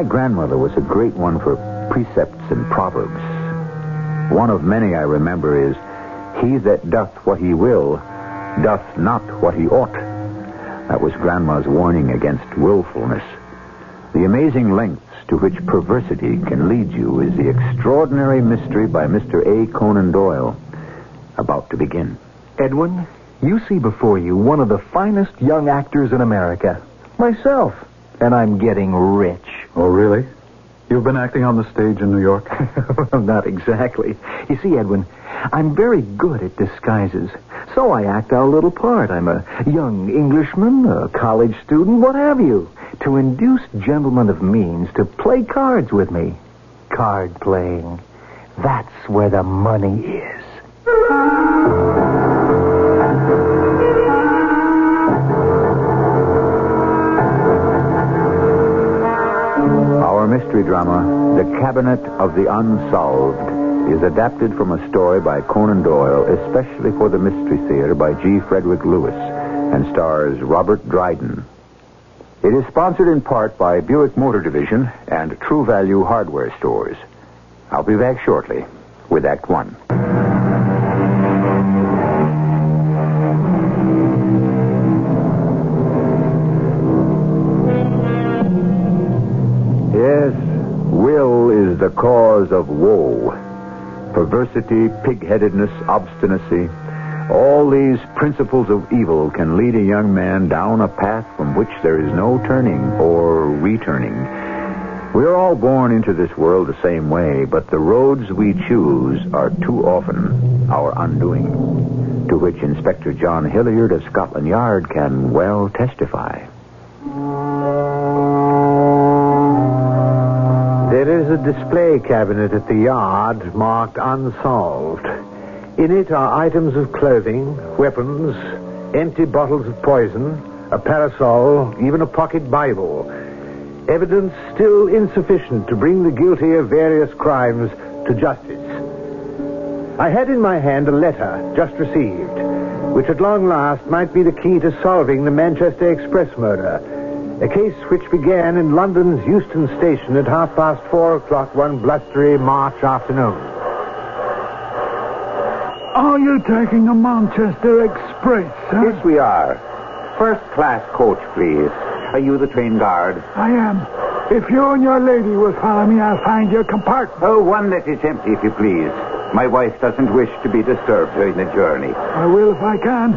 My grandmother was a great one for precepts and proverbs. One of many I remember is, He that doth what he will, doth not what he ought. That was Grandma's warning against willfulness. The amazing lengths to which perversity can lead you is the extraordinary mystery by Mr. A. Conan Doyle. About to begin. Edwin, you see before you one of the finest young actors in America. Myself. And I'm getting rich. Oh, really? You've been acting on the stage in New York? not exactly. You see, Edwin, I'm very good at disguises. So I act our little part. I'm a young Englishman, a college student, what have you, to induce gentlemen of means to play cards with me. Card playing. That's where the money is. Mystery drama, The Cabinet of the Unsolved, is adapted from a story by Conan Doyle, especially for the Mystery Theater by G. Frederick Lewis, and stars Robert Dryden. It is sponsored in part by Buick Motor Division and True Value Hardware Stores. I'll be back shortly with Act One. Cause of woe. Perversity, pig-headedness, obstinacy, all these principles of evil can lead a young man down a path from which there is no turning or returning. We are all born into this world the same way, but the roads we choose are too often our undoing, to which Inspector John Hilliard of Scotland Yard can well testify. There is a display cabinet at the yard marked unsolved. In it are items of clothing, weapons, empty bottles of poison, a parasol, even a pocket Bible. Evidence still insufficient to bring the guilty of various crimes to justice. I had in my hand a letter just received, which at long last might be the key to solving the Manchester Express murder. A case which began in London's Euston Station at half past four o'clock one blustery March afternoon. Are you taking a Manchester Express, sir? Yes, we are. First class coach, please. Are you the train guard? I am. If you and your lady will follow me, I'll find your compartment. Oh, one that is empty, if you please. My wife doesn't wish to be disturbed during the journey. I will if I can.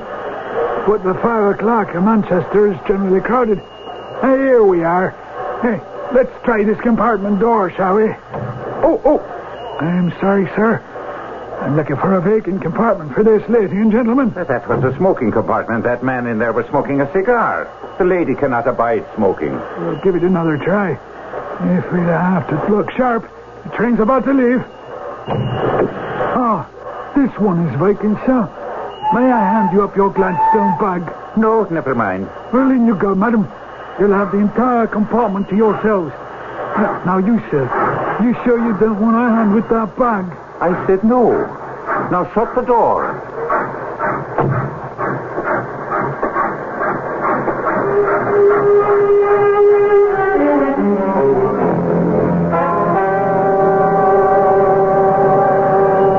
But the five o'clock in Manchester is generally crowded. Hey, here we are. Hey, let's try this compartment door, shall we? Oh, oh. I'm sorry, sir. I'm looking for a vacant compartment for this lady and gentleman. That was a smoking compartment. That man in there was smoking a cigar. The lady cannot abide smoking. We'll give it another try. If we have to look sharp, the train's about to leave. Oh, this one is vacant, sir. May I hand you up your Gladstone bag? No, never mind. Well, in you go, madam. You'll have the entire compartment to yourselves. Now, you, sir. You sure you don't want a hand with that bag? I said no. Now shut the door.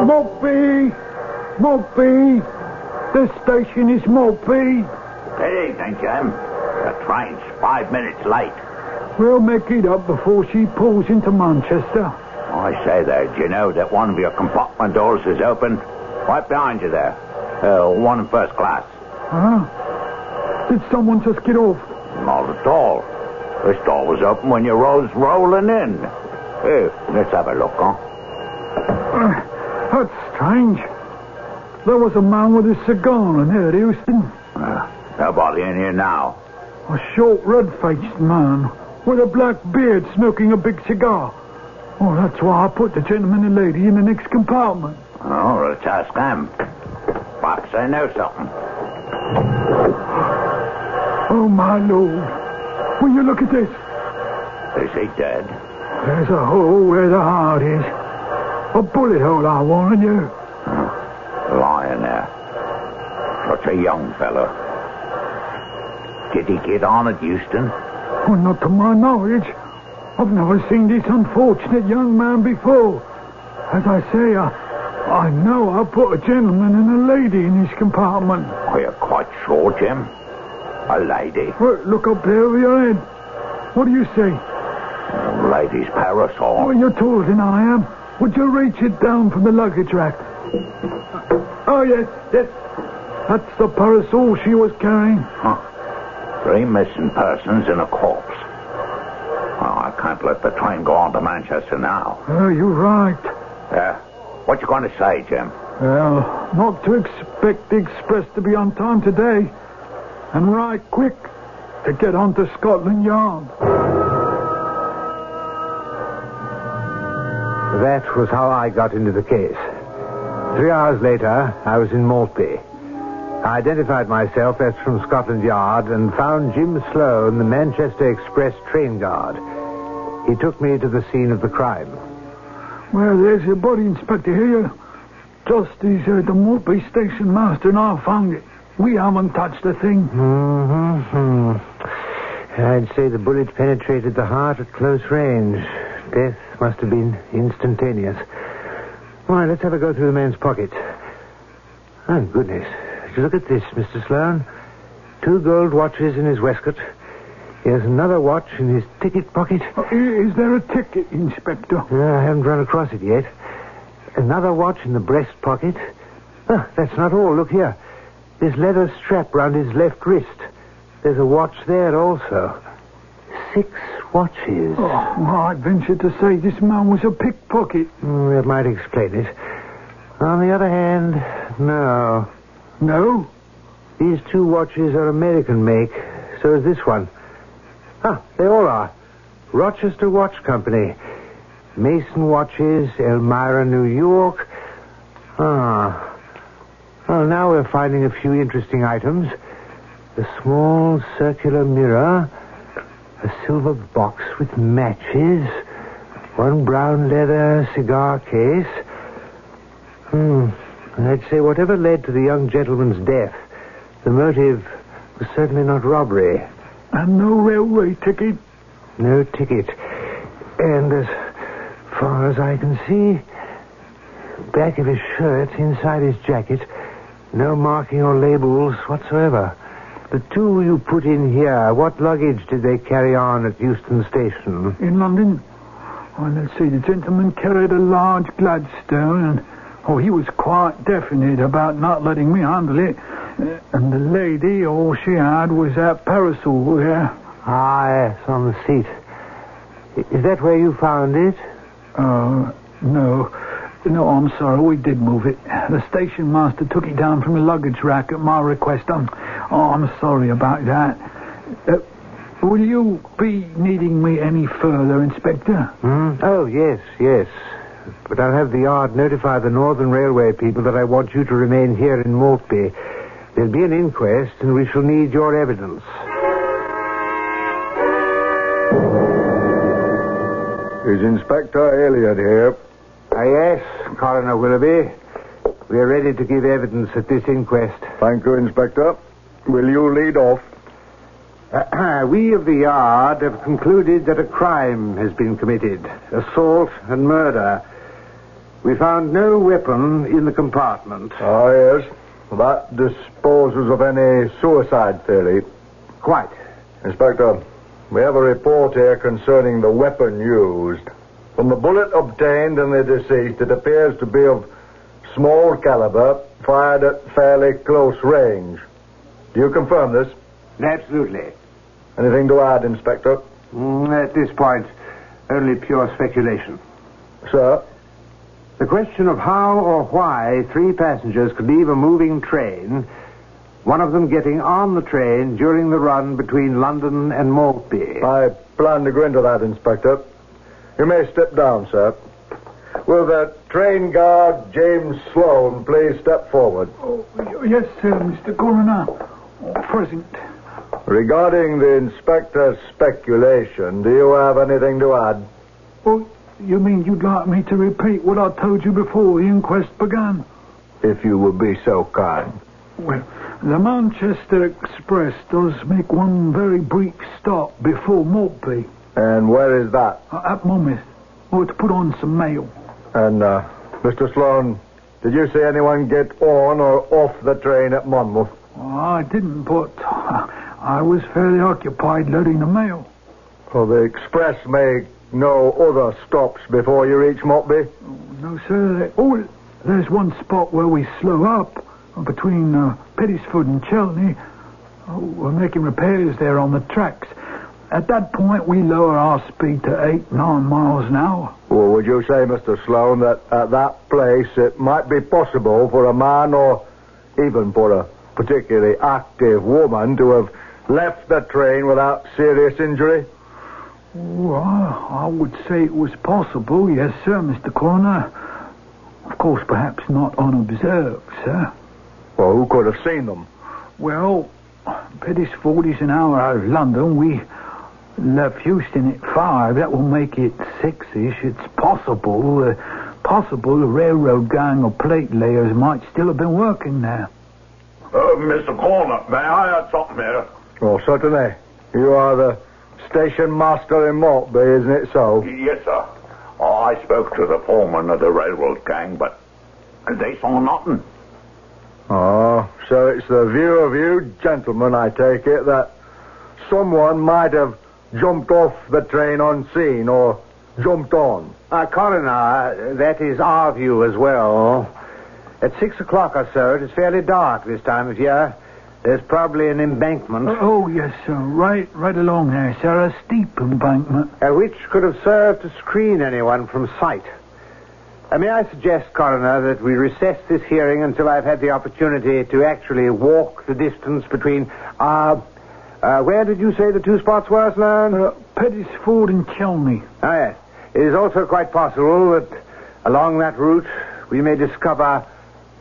Mopey! Mopey! The station is Mopey. Good evening, Jim. Train's five minutes late. We'll make it up before she pulls into Manchester. I say there, do you know that one of your compartment doors is open? Right behind you there. Uh, one in first class. Huh? Did someone just get off? Not at all. This door was open when you rose rolling in. Here, let's have a look, huh? That's strange. There was a man with a cigar in here, Euston. Uh, Nobody in here now. A short, red-faced man with a black beard smoking a big cigar. Oh, that's why I put the gentleman and lady in the next compartment. Oh, let's ask them. Perhaps they know something. Oh, my lord. Will you look at this? Is he dead? There's a hole where the heart is. A bullet hole, I warn you. Lying there. Such a young fellow. Did he get on at Euston? Well, not to my knowledge. I've never seen this unfortunate young man before. As I say, I, I know I put a gentleman and a lady in this compartment. Are you quite sure, Jim? A lady. Well, look up there over your head. What do you say? A lady's parasol. Well, you're taller than I am. Would you reach it down from the luggage rack? Oh, yes, yes. That's the parasol she was carrying. Huh. Three missing persons and a corpse. Oh, I can't let the train go on to Manchester now. Oh, you're right. Yeah. What you going to say, Jim? Well, not to expect the express to be on time today. And right quick to get on to Scotland Yard. That was how I got into the case. Three hours later, I was in Maltby. I identified myself as from Scotland Yard and found Jim Sloan, the Manchester Express train guard. He took me to the scene of the crime. Well, there's your body, Inspector, here. Just as uh, the Maltby station master and I found it. We haven't touched a thing. Mm-hmm. I'd say the bullet penetrated the heart at close range. Death must have been instantaneous. All right, let's have a go through the man's pockets. Oh, goodness. Look at this, Mr. Sloan. Two gold watches in his waistcoat. Here's another watch in his ticket pocket. Uh, is there a ticket, Inspector? Uh, I haven't run across it yet. Another watch in the breast pocket. Oh, that's not all. Look here. This leather strap round his left wrist. There's a watch there also. Six watches. Oh, well, I'd venture to say this man was a pickpocket. Mm, that might explain it. On the other hand, no. No? These two watches are American make. So is this one. Ah, they all are. Rochester Watch Company. Mason Watches, Elmira, New York. Ah. Well, now we're finding a few interesting items. A small circular mirror, a silver box with matches, one brown leather cigar case. Hmm. I'd say whatever led to the young gentleman's death, the motive was certainly not robbery. And no railway ticket? No ticket. And as far as I can see, back of his shirt, inside his jacket, no marking or labels whatsoever. The two you put in here, what luggage did they carry on at Euston Station? In London? Well, let's see. The gentleman carried a large Gladstone, and oh, he was quite definite about not letting me handle it. Uh, and the lady, all she had was that parasol there. Ah, yes, on the seat. Is that where you found it? Oh, no. No, I'm sorry. We did move it. The station master took it down from the luggage rack at my request. I'm, oh, I'm sorry about that. Uh, will you be needing me any further, Inspector? Hmm? Oh, yes, yes. But I'll have the yard notify the Northern Railway people that I want you to remain here in Maltby. There'll be an inquest, and we shall need your evidence. Is Inspector Elliot here? Ah, yes, Coroner Willoughby. We're ready to give evidence at this inquest. Thank you, Inspector. Will you lead off? Uh, we of the yard have concluded that a crime has been committed assault and murder. We found no weapon in the compartment. Ah, yes. That disposes of any suicide theory. Quite. Inspector, we have a report here concerning the weapon used. From the bullet obtained in the deceased, it appears to be of small caliber, fired at fairly close range. Do you confirm this? Absolutely. Anything to add, Inspector? Mm, at this point, only pure speculation. Sir? The question of how or why three passengers could leave a moving train One of them getting on the train during the run between London and Maltby. I plan to go into that, Inspector. You may step down, sir. Will the train guard, James Sloan, please step forward? Oh, yes, sir, Mr. Coroner. Oh, present. Regarding the inspector's speculation, do you have anything to add? Oh, you mean you'd like me to repeat what I told you before the inquest began? If you would be so kind. Well, the Manchester Express does make one very brief stop before Maltby And where is that? uh, at Monmouth. Oh, to put on some mail. And, uh, Mr. Sloan, did you see anyone get on or off the train at Monmouth? Oh, I didn't, but I was fairly occupied loading the mail. Well, the express make no other stops before you reach Maltby? No, sir. Oh, there's one spot where we slow up between uh, Pettisford and Chelteney. Oh, we're making repairs there on the tracks. At that point, we lower our speed to eight, nine miles an hour. Well, would you say, Mr. Sloan, that at that place it might be possible for a man or even for a particularly active woman to have left the train without serious injury? Oh, I, I would say it was possible, yes, sir, Mr. Coroner. Of course, perhaps not unobserved, sir. Well, who could have seen them? Well, Pettisford is an hour out of London. We left Euston at five. That will make it six-ish. It's possible, uh, possible the railroad gang or plate layers might still have been working there. Uh, Mr. Corner, may I add something here? Well, certainly. You are the station master in Maltby, isn't it so? Yes, sir. I spoke to the foreman of the railroad gang, but they saw nothing. Oh, so it's the view of you gentlemen, I take it, that someone might have jumped off the train unseen or jumped on. Uh, Coroner, that is our view as well. At six o'clock or so, it is fairly dark this time of year. There's probably an embankment, Oh, oh, yes, sir. Right, right along there, sir. A steep embankment. uh, which could have served to screen anyone from sight. Uh, may I suggest, Coroner, that we recess this hearing until I've had the opportunity to actually walk the distance between. Uh, uh, where did you say the two spots were, Sloan? Uh, Pettisford and Chelney. Ah, yes. It is also quite possible that along that route we may discover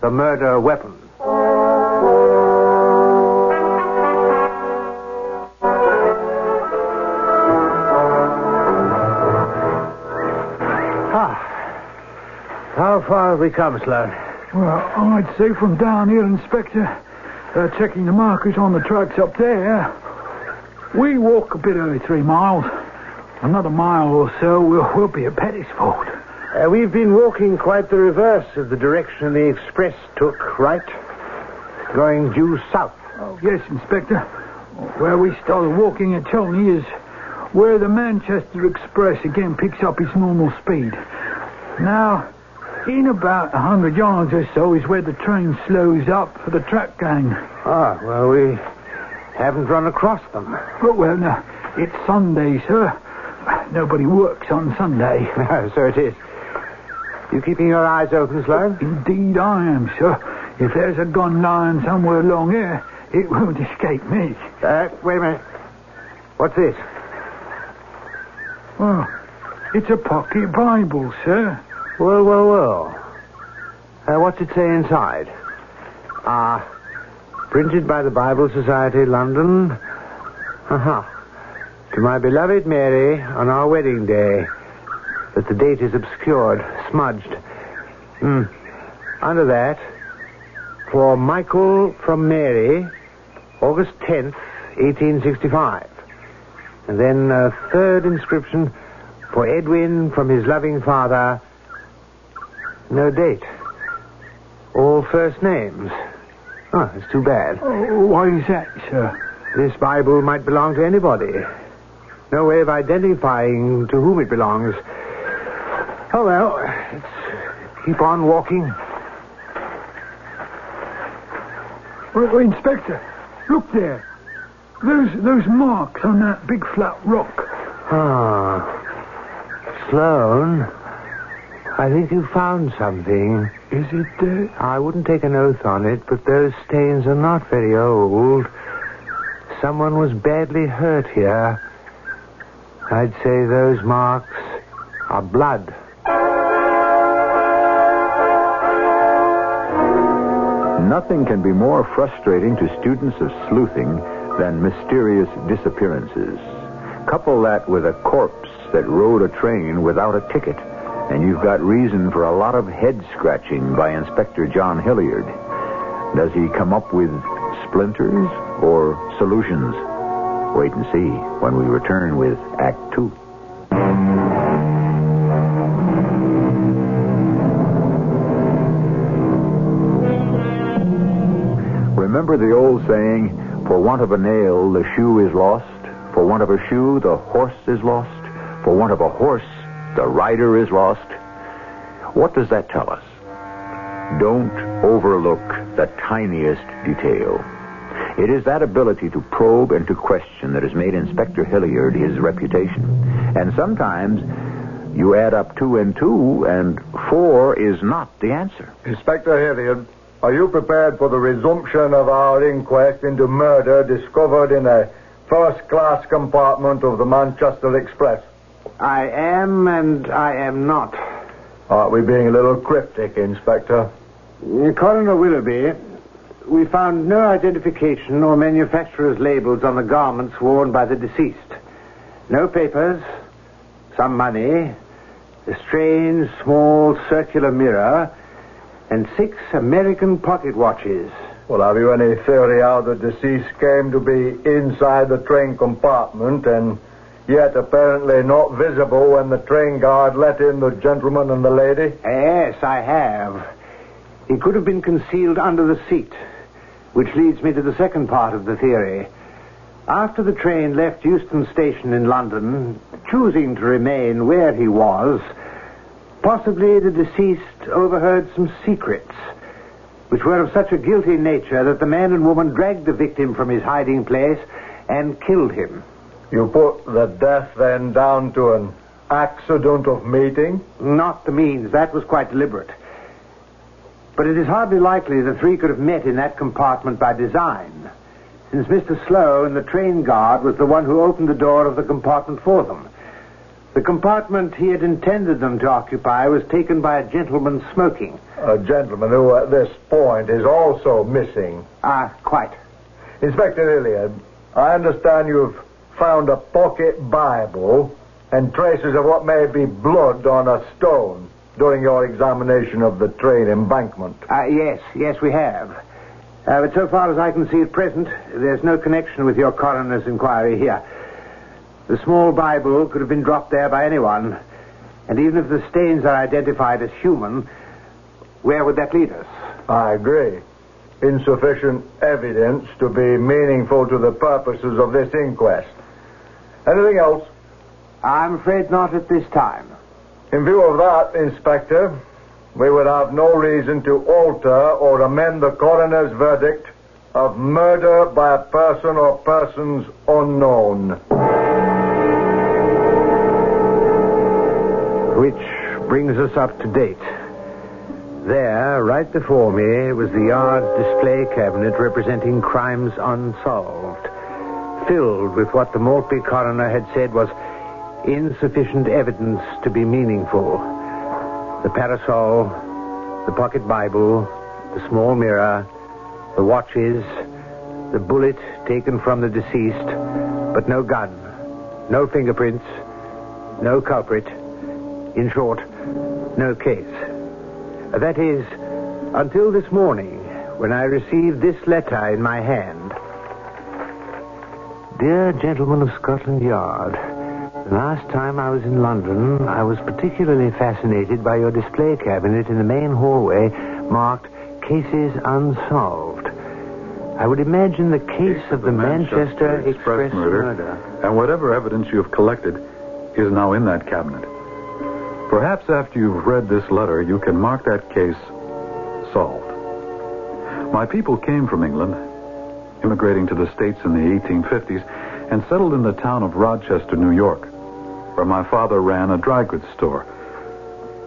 the murder weapon. Far have we come, Sloan? Well, I'd say from down here, Inspector, uh, checking the markers on the tracks up there, we walk a bit over three miles. Another mile or so, we'll, we'll be at Pettisford. Uh, we've been walking quite the reverse of the direction the express took, right? Going due south. Oh, yes, Inspector. Where we started walking at Chelney is where the Manchester Express again picks up its normal speed. Now, in about a hundred yards or so is where the train slows up for the track gang. Ah, well, we haven't run across them. But, well, now, it's Sunday, sir. Nobody works on Sunday. so it is. You keeping your eyes open, Sloan? Indeed I am, sir. If there's a gun lying somewhere along here, it won't escape me. Uh, wait a minute. What's this? Well, it's a pocket Bible, sir. Well, well, well. Uh, what's it say inside? Ah, printed by the Bible Society, London. Aha. To my beloved Mary on our wedding day. But the date is obscured, smudged. Hmm. Under that, for Michael from Mary, August 10th, 1865. And then a third inscription for Edwin from his loving father. No date. All first names. Oh, it's too bad. Oh, why is that, sir? This Bible might belong to anybody. No way of identifying to whom it belongs. Oh, well, let's keep on walking. Well, Inspector, look there. Those those marks on that big flat rock. Ah. Sloan, I think you found something. Is it, uh, I wouldn't take an oath on it, but those stains are not very old. Someone was badly hurt here. I'd say those marks are blood. Nothing can be more frustrating to students of sleuthing than mysterious disappearances. Couple that with a corpse that rode a train without a ticket, and you've got reason for a lot of head scratching by Inspector John Hilliard. Does he come up with splinters or solutions? Wait and see when we return with Act Two. Remember the old saying, for want of a nail, the shoe is lost. For want of a shoe, the horse is lost. For want of a horse, the rider is lost. What does that tell us? Don't overlook the tiniest detail. It is that ability to probe and to question that has made Inspector Hilliard his reputation. And sometimes you add up two and two, and four is not the answer. Inspector Hilliard, are you prepared for the resumption of our inquest into murder discovered in a first class compartment of the Manchester Express? I am and I am not. Aren't we being a little cryptic, Inspector? Uh, Coroner Willoughby, we found no identification or manufacturer's labels on the garments worn by the deceased. No papers, some money, a strange small circular mirror, and six American pocket watches. Well, have you any theory how the deceased came to be inside the train compartment and yet apparently not visible when the train guard let in the gentleman and the lady? Yes, I have. He could have been concealed under the seat, which leads me to the second part of the theory. After the train left Euston Station in London, choosing to remain where he was, possibly the deceased overheard some secrets, which were of such a guilty nature that the man and woman dragged the victim from his hiding place and killed him. You put the death then down to an accident of meeting? Not the means. That was quite deliberate. But it is hardly likely the three could have met in that compartment by design, since Mr. Sloan the train guard was the one who opened the door of the compartment for them. The compartment he had intended them to occupy was taken by a gentleman smoking. A gentleman who at this point is also missing. Ah, quite. Inspector Hilliard, I understand you've found a pocket Bible and traces of what may be blood on a stone during your examination of the train embankment. Ah, yes, yes, we have. Uh, but so far as I can see at present, there's no connection with your coroner's inquiry here. The small Bible could have been dropped there by anyone. And even if the stains are identified as human, where would that lead us? I agree. Insufficient evidence to be meaningful to the purposes of this inquest. Anything else? I'm afraid not at this time. In view of that, Inspector, we would have no reason to alter or amend the coroner's verdict of murder by a person or persons unknown. Which brings us up to date. There, right before me, was the yard display cabinet representing crimes unsolved, filled with what the Maltby coroner had said was insufficient evidence to be meaningful. The parasol, the pocket Bible, the small mirror, the watches, the bullet taken from the deceased, but no gun, no fingerprints, no culprit. In short, no case. That is, until this morning, when I received this letter in my hand. Dear gentlemen of Scotland Yard, the last time I was in London, I was particularly fascinated by your display cabinet in the main hallway marked Cases Unsolved. I would imagine the case of the Manchester, Express, murder. And whatever evidence you have collected is now in that cabinet. Perhaps after you've read this letter, you can mark that case solved. My people came from England, immigrating to the States in the 1850s, and settled in the town of Rochester, New York, where my father ran a dry goods store.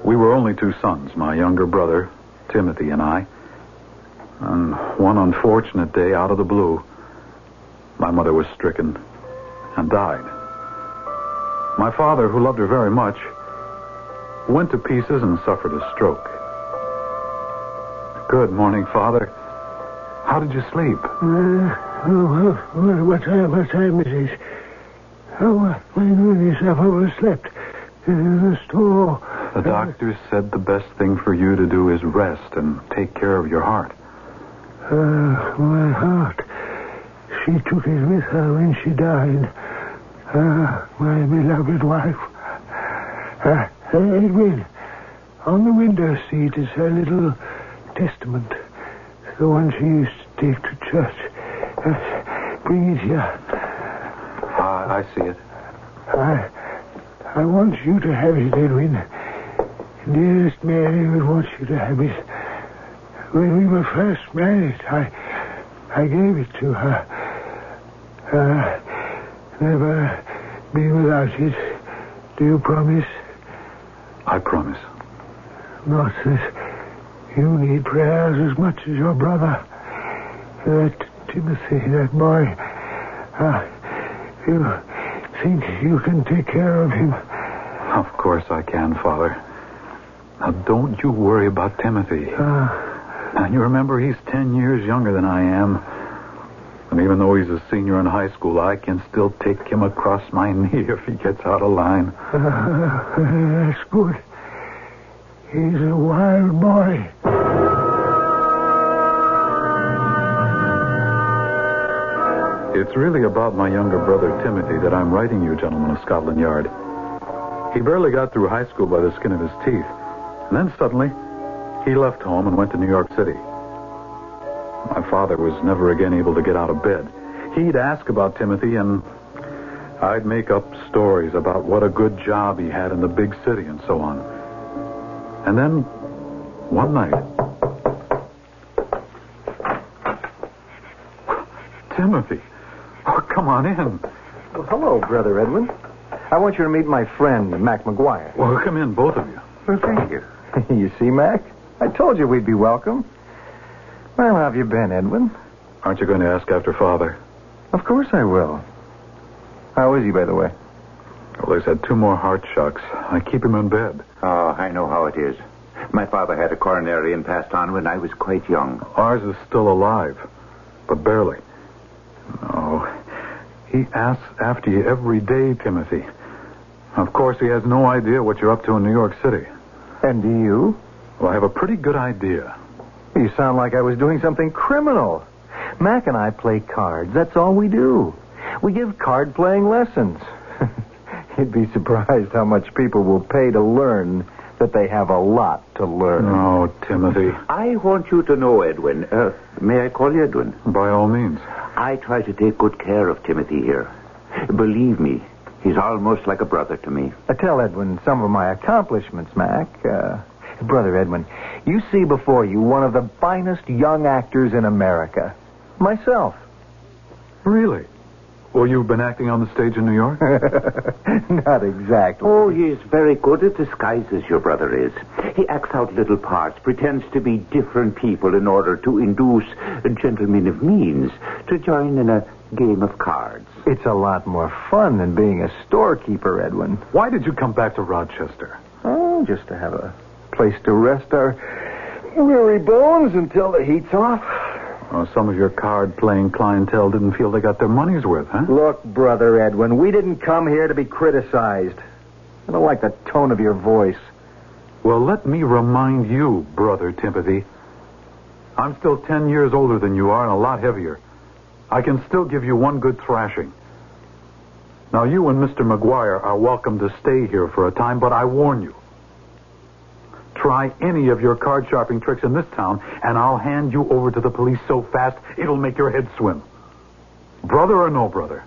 We were only two sons, my younger brother, Timothy, and I. And one unfortunate day, out of the blue, my mother was stricken and died. My father, who loved her very much, went to pieces and suffered a stroke. Good morning, Father. How did you sleep? Uh, oh, what, what time, what time it is? Oh, uh, when yourself overslept. In the store. The doctor said the best thing for you to do is rest and take care of your heart. Uh, my heart. She took it with her when she died. Ah, my beloved wife. Uh, Edwin, on the window seat is her little testament. The one she used to take to church. Uh, bring it here. Ah, I see it. I, I want you to have it, Edwin. Dearest Mary would want you to have it. When we were first married, I, I gave it to her. Uh, never be without it. Do you promise? I promise. Not that you need prayers as much as your brother. That Timothy, that boy. Uh, you think you can take care of him? Of course I can, Father. Now, don't you worry about Timothy. Uh, And you remember, he's ten years younger than I am. And even though he's a senior in high school, I can still take him across my knee if he gets out of line. uh, that's good. He's a wild boy. It's really about my younger brother, Timothy, that I'm writing you, gentlemen of Scotland Yard. He barely got through high school by the skin of his teeth. And then suddenly, he left home and went to New York City. My father was never again able to get out of bed. He'd ask about Timothy, and I'd make up stories about what a good job he had in the big city and so on. And then, one night. Timothy. Oh, come on in. Well, hello, Brother Edwin. I want you to meet my friend, Mac McGuire. Well, come in, both of you. Well, thank you. you see, Mac? I told you we'd be welcome. Well, how have you been, Edwin? Aren't you going to ask after Father? Of course I will. How is he, by the way? Well, he's had two more heart shocks. I keep him in bed. Oh, I know how it is. My father had a coronary and passed on when I was quite young. Ours is still alive, but barely. No. He asks after you every day, Timothy. Of course, he has no idea what you're up to in New York City. And do you? Well, I have a pretty good idea. You sound like I was doing something criminal. Mac and I play cards. That's all we do. We give card playing lessons. You'd be surprised how much people will pay to learn that they have a lot to learn. Oh, Timothy. I want you to know, Edwin. Uh, may I call you Edwin? By all means. I try to take good care of Timothy here. Believe me, he's almost like a brother to me. Uh, tell Edwin some of my accomplishments, Mac. Uh, Brother Edwin, you see before you one of the finest young actors in America. Myself. Really? Well, you've been acting on the stage in New York? Not exactly. Oh, he's very good at disguises, your brother is. He acts out little parts, pretends to be different people in order to induce gentlemen of means to join in a game of cards. It's a lot more fun than being a storekeeper, Edwin. Why did you come back to Rochester? Oh, just to have a place to rest our weary bones until the heat's off. Oh, some of your card playing clientele didn't feel they got their money's worth, huh? Look, Brother Edwin, we didn't come here to be criticized. I don't like the tone of your voice. Well, let me remind you, brother Timothy. I'm still ten years older than you are and a lot heavier. I can still give you one good thrashing. Now, you and Mr. McGuire are welcome to stay here for a time, but I warn you. Try any of your card sharping tricks in this town, and I'll hand you over to the police so fast it'll make your head swim. Brother or no brother?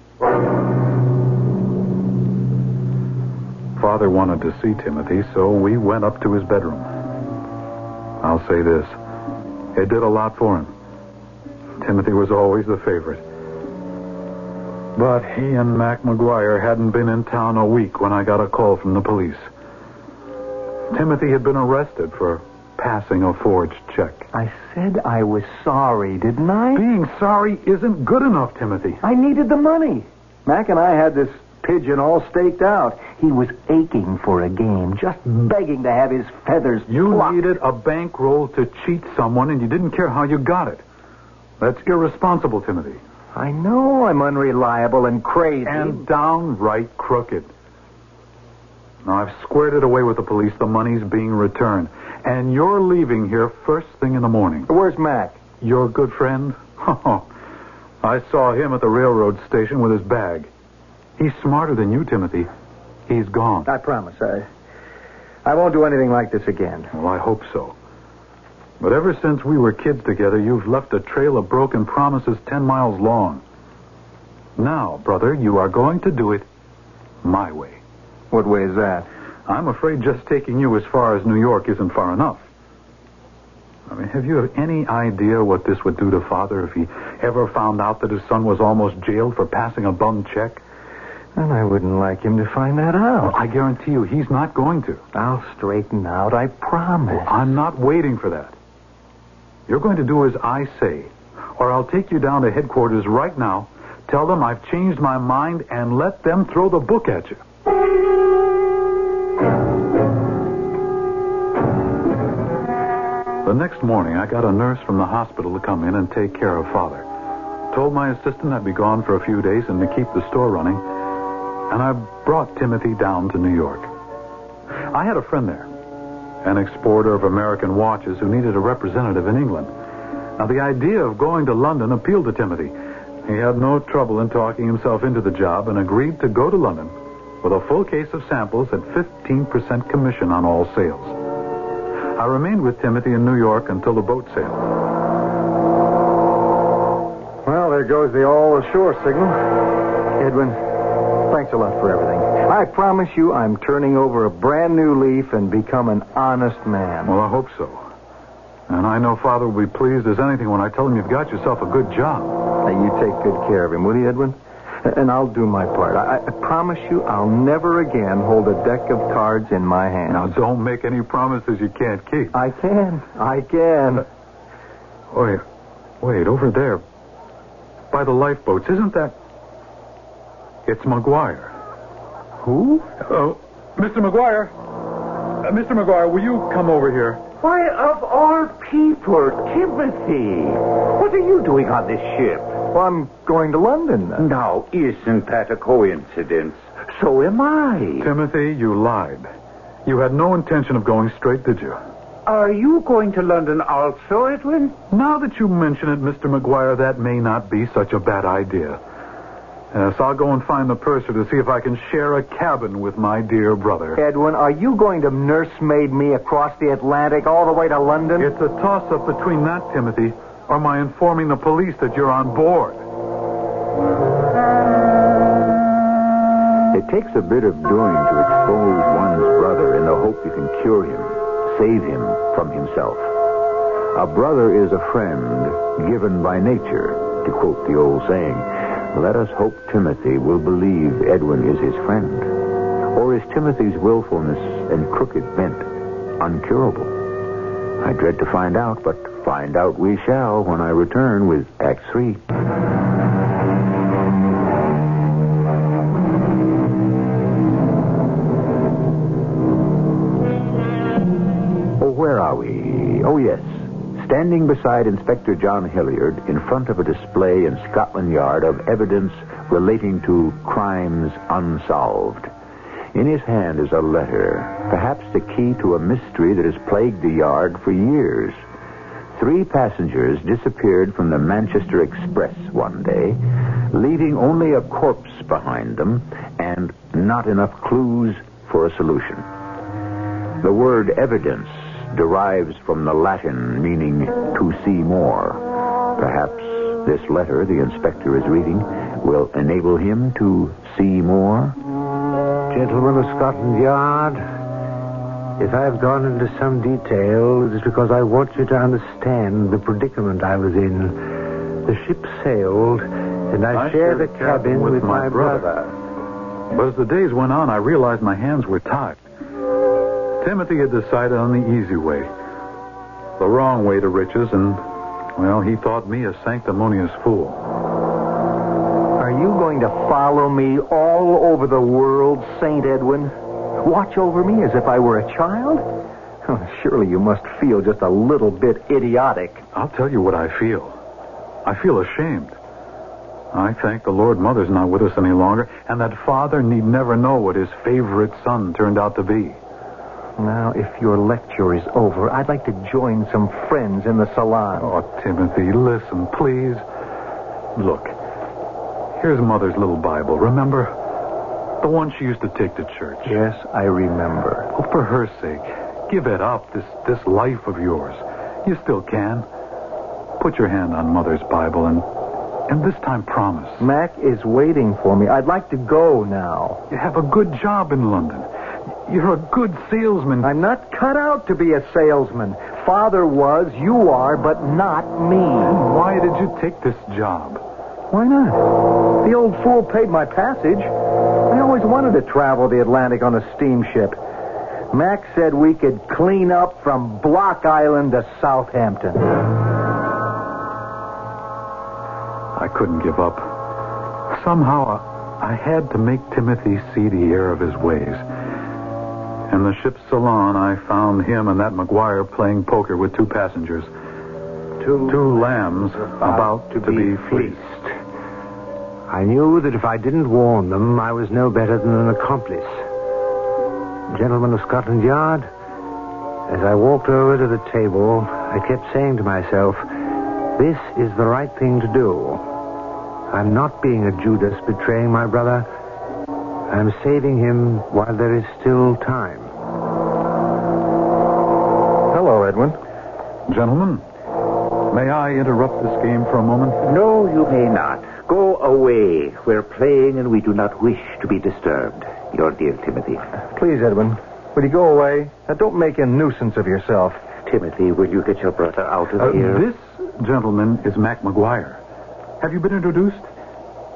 Father wanted to see Timothy, so we went up to his bedroom. I'll say this it did a lot for him. Timothy was always the favorite. But he and Mac McGuire hadn't been in town a week when I got a call from the police. Timothy had been arrested for passing a forged check. I said I was sorry, didn't I? Being sorry isn't good enough, Timothy. I needed the money. Mac and I had this pigeon all staked out. He was aching for a game, just begging to have his feathers You plucked. needed a bankroll to cheat someone, and you didn't care how you got it. That's irresponsible, Timothy. I know I'm unreliable and crazy. And downright crooked. Now, I've squared it away with the police. The money's being returned. And you're leaving here first thing in the morning. Where's Mac? Your good friend? Oh, I saw him at the railroad station with his bag. He's smarter than you, Timothy. He's gone. I promise. I, I won't do anything like this again. Well, I hope so. But ever since we were kids together, you've left a trail of broken promises ten miles long. Now, brother, you are going to do it my way. What way is that? I'm afraid just taking you as far as New York isn't far enough. I mean, have you any idea what this would do to Father if he ever found out that his son was almost jailed for passing a bum check? And I wouldn't like him to find that out. I guarantee you he's not going to. I'll straighten out, I promise. I'm not waiting for that. You're going to do as I say, or I'll take you down to headquarters right now, tell them I've changed my mind, and let them throw the book at you. The next morning, I got a nurse from the hospital to come in and take care of Father. Told my assistant I'd be gone for a few days and to keep the store running, and I brought Timothy down to New York. I had a friend there, an exporter of American watches who needed a representative in England. Now, the idea of going to London appealed to Timothy. He had no trouble in talking himself into the job and agreed to go to London with a full case of samples at 15% commission on all sales. I remained with Timothy in New York until the boat sailed. Well, there goes the all ashore signal. Edwin, thanks a lot for everything. I promise you I'm turning over a brand new leaf and become an honest man. Well, I hope so. And I know Father will be pleased as anything when I tell him you've got yourself a good job. Now, you take good care of him, will you, Edwin? And I'll do my part. I, I promise you I'll never again hold a deck of cards in my hand. Now, don't make any promises you can't keep. I can. I can. Wait, wait, over there, by the lifeboats, isn't that? It's McGuire. Who? Oh, Mr. McGuire. Uh, Mr. McGuire, will you come over here? Why, of all people, Timothy, what are you doing on this ship? Well, I'm going to London. uh, Now, isn't that a coincidence? So am I. Timothy, you lied. You had no intention of going straight, did you? Are you going to London also, Edwin? Now that you mention it, Mr. McGuire, that may not be such a bad idea. Yes, I'll go and find the purser to see if I can share a cabin with my dear brother. Edwin, are you going to nursemaid me across the Atlantic all the way to London? It's a toss-up between that, Timothy, or my informing the police that you're on board. It takes a bit of doing to expose one's brother in the hope you can cure him, save him from himself. A brother is a friend given by nature, to quote the old saying. Let us hope Timothy will believe Edwin is his friend. Or is Timothy's willfulness and crooked bent uncurable? I dread to find out, but find out we shall when I return with Act Three. Oh, where are we? Oh, yes. Standing beside Inspector John Hilliard in front of a display in Scotland Yard of evidence relating to crimes unsolved. In his hand is a letter, perhaps the key to a mystery that has plagued the yard for years. Three passengers disappeared from the Manchester Express one day, leaving only a corpse behind them and not enough clues for a solution. The word evidence derives from the Latin meaning to see more. Perhaps this letter the inspector is reading will enable him to see more. Gentlemen of Scotland Yard, if I've gone into some detail, it is because I want you to understand the predicament I was in. The ship sailed, and I, shared a cabin with, my brother. But as the days went on, I realized my hands were tied. Timothy had decided on the easy way, the wrong way to riches, and, well, he thought me a sanctimonious fool. Are you going to follow me all over the world, St. Edwin? Watch over me as if I were a child? Oh, surely you must feel just a little bit idiotic. I'll tell you what I feel. I feel ashamed. I thank the Lord Mother's not with us any longer, and that Father need never know what his favorite son turned out to be. Now, if your lecture is over, I'd like to join some friends in the salon. Oh, Timothy, listen, please. Look, here's Mother's little Bible, remember? The one she used to take to church. Yes, I remember. Oh, for her sake, give it up, this, this life of yours. You still can. Put your hand on Mother's Bible and, and this time promise. Mac is waiting for me. I'd like to go now. You have a good job in London. You're a good salesman. I'm not cut out to be a salesman. Father was, you are, but not me. Why did you take this job? Why not? The old fool paid my passage. I always wanted to travel the Atlantic on a steamship. Mac said we could clean up from Block Island to Southampton. I couldn't give up. Somehow I, had to make Timothy see the error of his ways. In the ship's salon, I found him and that McGuire playing poker with two passengers. Two, Two lambs about to, be, fleeced. I knew that if I didn't warn them, I was no better than an accomplice. Gentlemen of Scotland Yard, as I walked over to the table, I kept saying to myself, this is the right thing to do. I'm not being a Judas betraying my brother. I'm saving him while there is still time. Hello, Edwin. Gentlemen, may I interrupt this game for a moment? No, you may not. Away. We're playing and we do not wish to be disturbed. Your dear Timothy. Please, Edwin, will you go away? Now, don't make a nuisance of yourself. Timothy, will you get your brother out of Uh, here? this gentleman is Mac McGuire. Have you been introduced?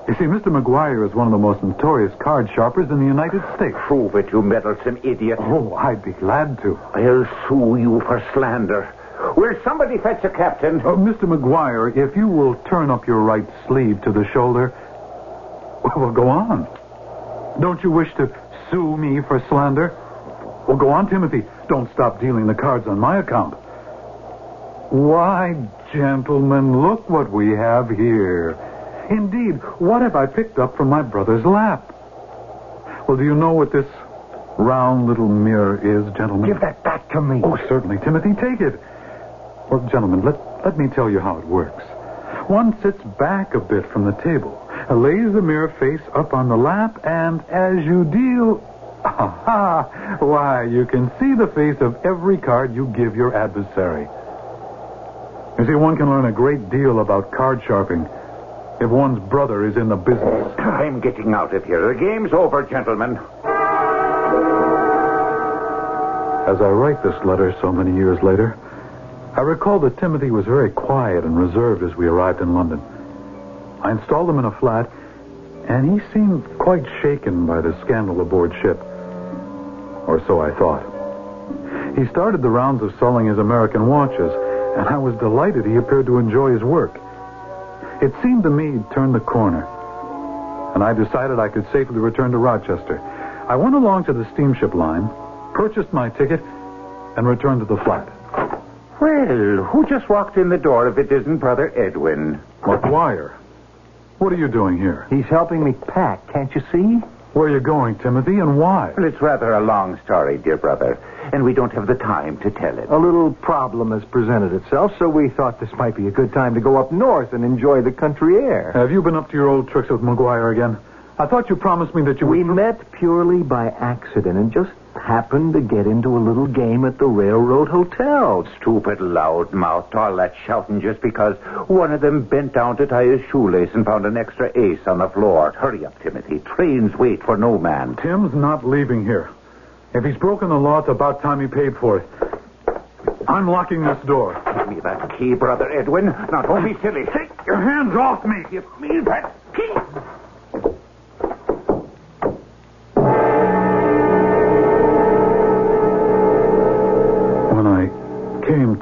You see, Mr. McGuire is one of the most notorious card sharpers in the United States. Prove it, you meddlesome idiot. Oh, I'd be glad to. I'll sue you for slander. Will somebody fetch a captain? Uh, Mr. McGuire, if you will turn up your right sleeve to the shoulder, well, go on. Don't you wish to sue me for slander? Well, go on, Timothy. Don't stop dealing the cards on my account. Why, gentlemen, look what we have here. Indeed, what have I picked up from my brother's lap? Well, do you know what this round little mirror is, gentlemen? Give that back to me. Oh, certainly, Timothy. Take it. Well, gentlemen, let, let me tell you how it works. One sits back a bit from the table, uh, lays the mirror face up on the lap, and as you deal. Aha! Why, you can see the face of every card you give your adversary. You see, one can learn a great deal about card sharping if one's brother is in the business. I'm getting out of here. The game's over, gentlemen. As I write this letter so many years later, I recall that Timothy was very quiet and reserved as we arrived in London. I installed him in a flat, and he seemed quite shaken by the scandal aboard ship. Or so I thought. He started the rounds of selling his American watches, and I was delighted he appeared to enjoy his work. It seemed to me he'd turned the corner, and I decided I could safely return to Rochester. I went along to the steamship line, purchased my ticket, and returned to the flat. Well, who just walked in the door if it isn't Brother Edwin? McGuire, what are you doing here? He's helping me pack, can't you see? Where are you going, Timothy, and why? Well, it's rather a long story, dear brother, and we don't have the time to tell it. A little problem has presented itself, so we thought this might be a good time to go up north and enjoy the country air. Have you been up to your old tricks with McGuire again? I thought you promised me that you We would. met purely by accident and just happened to get into a little game at the Railroad Hotel. Stupid loudmouth, all that shouting just because one of them bent down to tie his shoelace and found an extra ace on the floor. Hurry up, Timothy. Trains wait for no man. Tim's not leaving here. If he's broken the law, it's about time he paid for it. I'm locking this door. Give me that key, Brother Edwin. Now, don't be silly. Take your hands off me. Give me that key.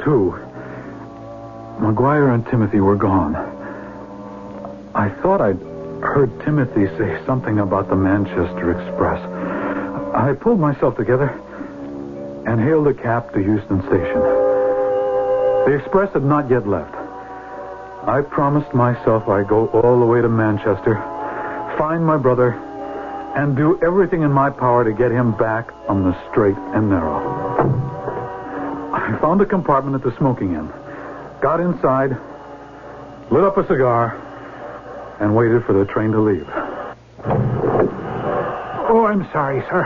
Too. McGuire and Timothy were gone. I thought I'd heard Timothy say something about the Manchester Express. I pulled myself together and hailed a cab to Euston Station. The express had not yet left. I promised myself I'd go all the way to Manchester, find my brother, and do everything in my power to get him back on the straight and narrow. I found a compartment at the smoking end, got inside, lit up a cigar, and waited for the train to leave. Oh, I'm sorry, sir.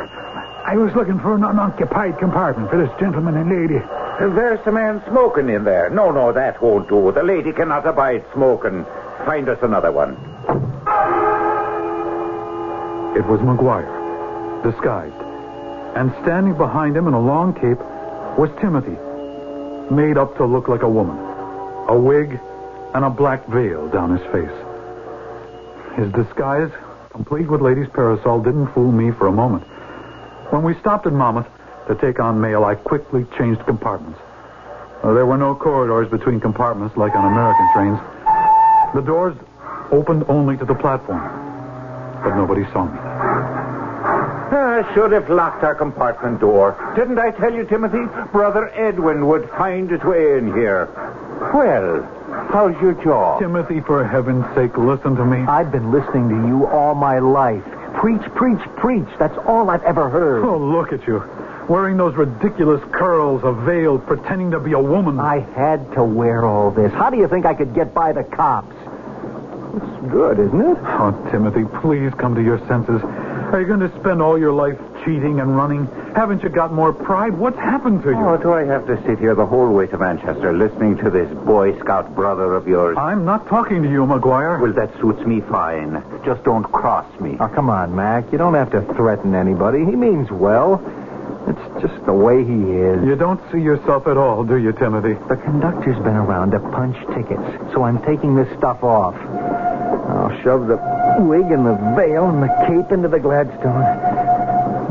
I was looking for an unoccupied compartment for this gentleman and lady. There's a man smoking in there. No, no, that won't do. The lady cannot abide smoking. Find us another one. It was McGuire, disguised. And standing behind him in a long cape was Timothy, made up to look like a woman. A wig and a black veil down his face. His disguise, complete with lady's parasol, didn't fool me for a moment. When we stopped at Monmouth to take on mail, I quickly changed compartments. There were no corridors between compartments like on American trains. The doors opened only to the platform, but nobody saw me. I should have locked our compartment door. Didn't I tell you, Timothy? Brother Edwin would find his way in here. Well, how's your jaw? Timothy, for heaven's sake, listen to me. I've been listening to you all my life. Preach, preach, preach. That's all I've ever heard. Oh, look at you. Wearing those ridiculous curls, a veil, pretending to be a woman. I had to wear all this. How do you think I could get by the cops? It's good, isn't it? Oh, Timothy, please come to your senses. Are you going to spend all your life cheating and running? Haven't you got more pride? What's happened to you? Oh, do I have to sit here the whole way to Manchester listening to this Boy Scout brother of yours? I'm not talking to you, McGuire. Well, that suits me fine. Just don't cross me. Oh, come on, Mac. You don't have to threaten anybody. He means well. It's just the way he is. You don't see yourself at all, do you, Timothy? The conductor's been around to punch tickets, so I'm taking this stuff off. I'll shove the wig and the veil and the cape into the Gladstone.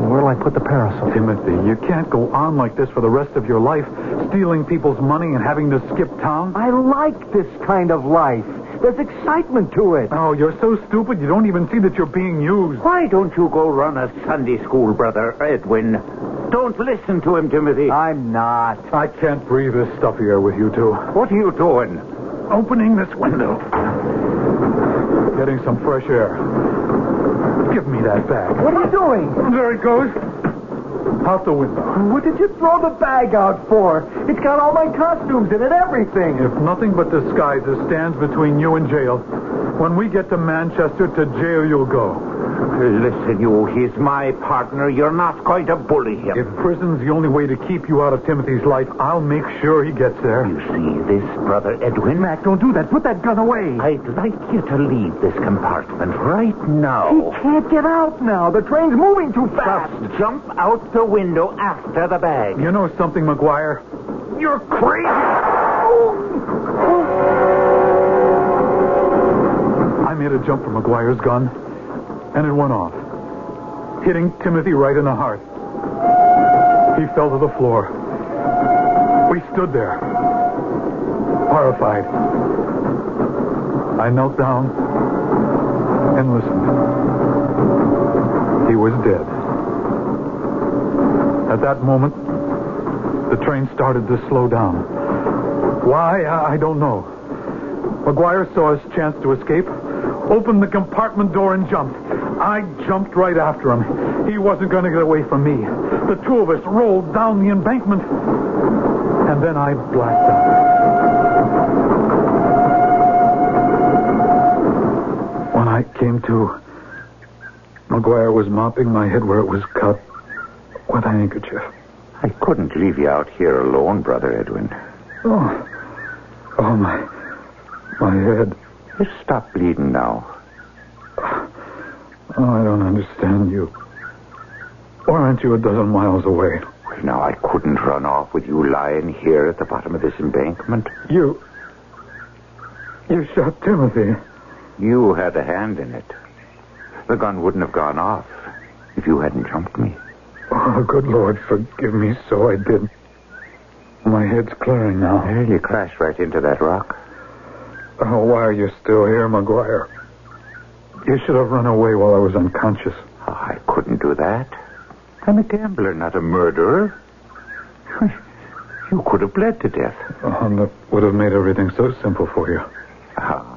Where'll I put the parasol? Timothy, you can't go on like this for the rest of your life, stealing people's money and having to skip town. I like this kind of life. There's excitement to it. Oh, you're so stupid you don't even see that you're being used. Why don't you go run a Sunday school, Brother Edwin? Don't listen to him, Timothy. I'm not. I can't breathe this stuff here with you two. What are you doing? Opening this window. Getting some fresh air. Give me that bag. What are you doing? There it goes. Out the window. What did you throw the bag out for? It's got all my costumes in it, everything. If nothing but disguises stands between you and jail, when we get to Manchester, to jail you'll go. Listen, you, he's my partner. You're not going to bully him. If prison's the only way to keep you out of Timothy's life, I'll make sure he gets there. You see this, Brother Edwin? Mac, don't do that. Put that gun away. I'd like you to leave this compartment right now. He can't get out now. The train's moving too fast. Just jump out the window after the bag. You know something, McGuire? You're crazy. I made a jump for McGuire's gun, and it went off, hitting Timothy right in the heart. He fell to the floor. We stood there, horrified. I knelt down and listened. He was dead. At that moment, the train started to slow down. Why, I don't know. McGuire saw his chance to escape, opened the compartment door, and jumped. I jumped right after him. He wasn't going to get away from me. The two of us rolled down the embankment, and then I blacked out. When I came to, McGuire was mopping my head where it was cut with a handkerchief. I couldn't leave you out here alone, Brother Edwin. Oh, oh my, my head. Just stop bleeding now. Oh, I don't understand you. Why aren't you a dozen miles away? Well, now, I couldn't run off with you lying here at the bottom of this embankment. You. You shot Timothy. You had a hand in it. The gun wouldn't have gone off if you hadn't jumped me. Oh, good Lord, forgive me so I did. My head's clearing now. Well, you crashed right into that rock. Oh, why are you still here, McGuire? You should have run away while I was unconscious. I couldn't do that. I'm a gambler, not a murderer. You could have bled to death. Oh, that would have made everything so simple for you. Ah,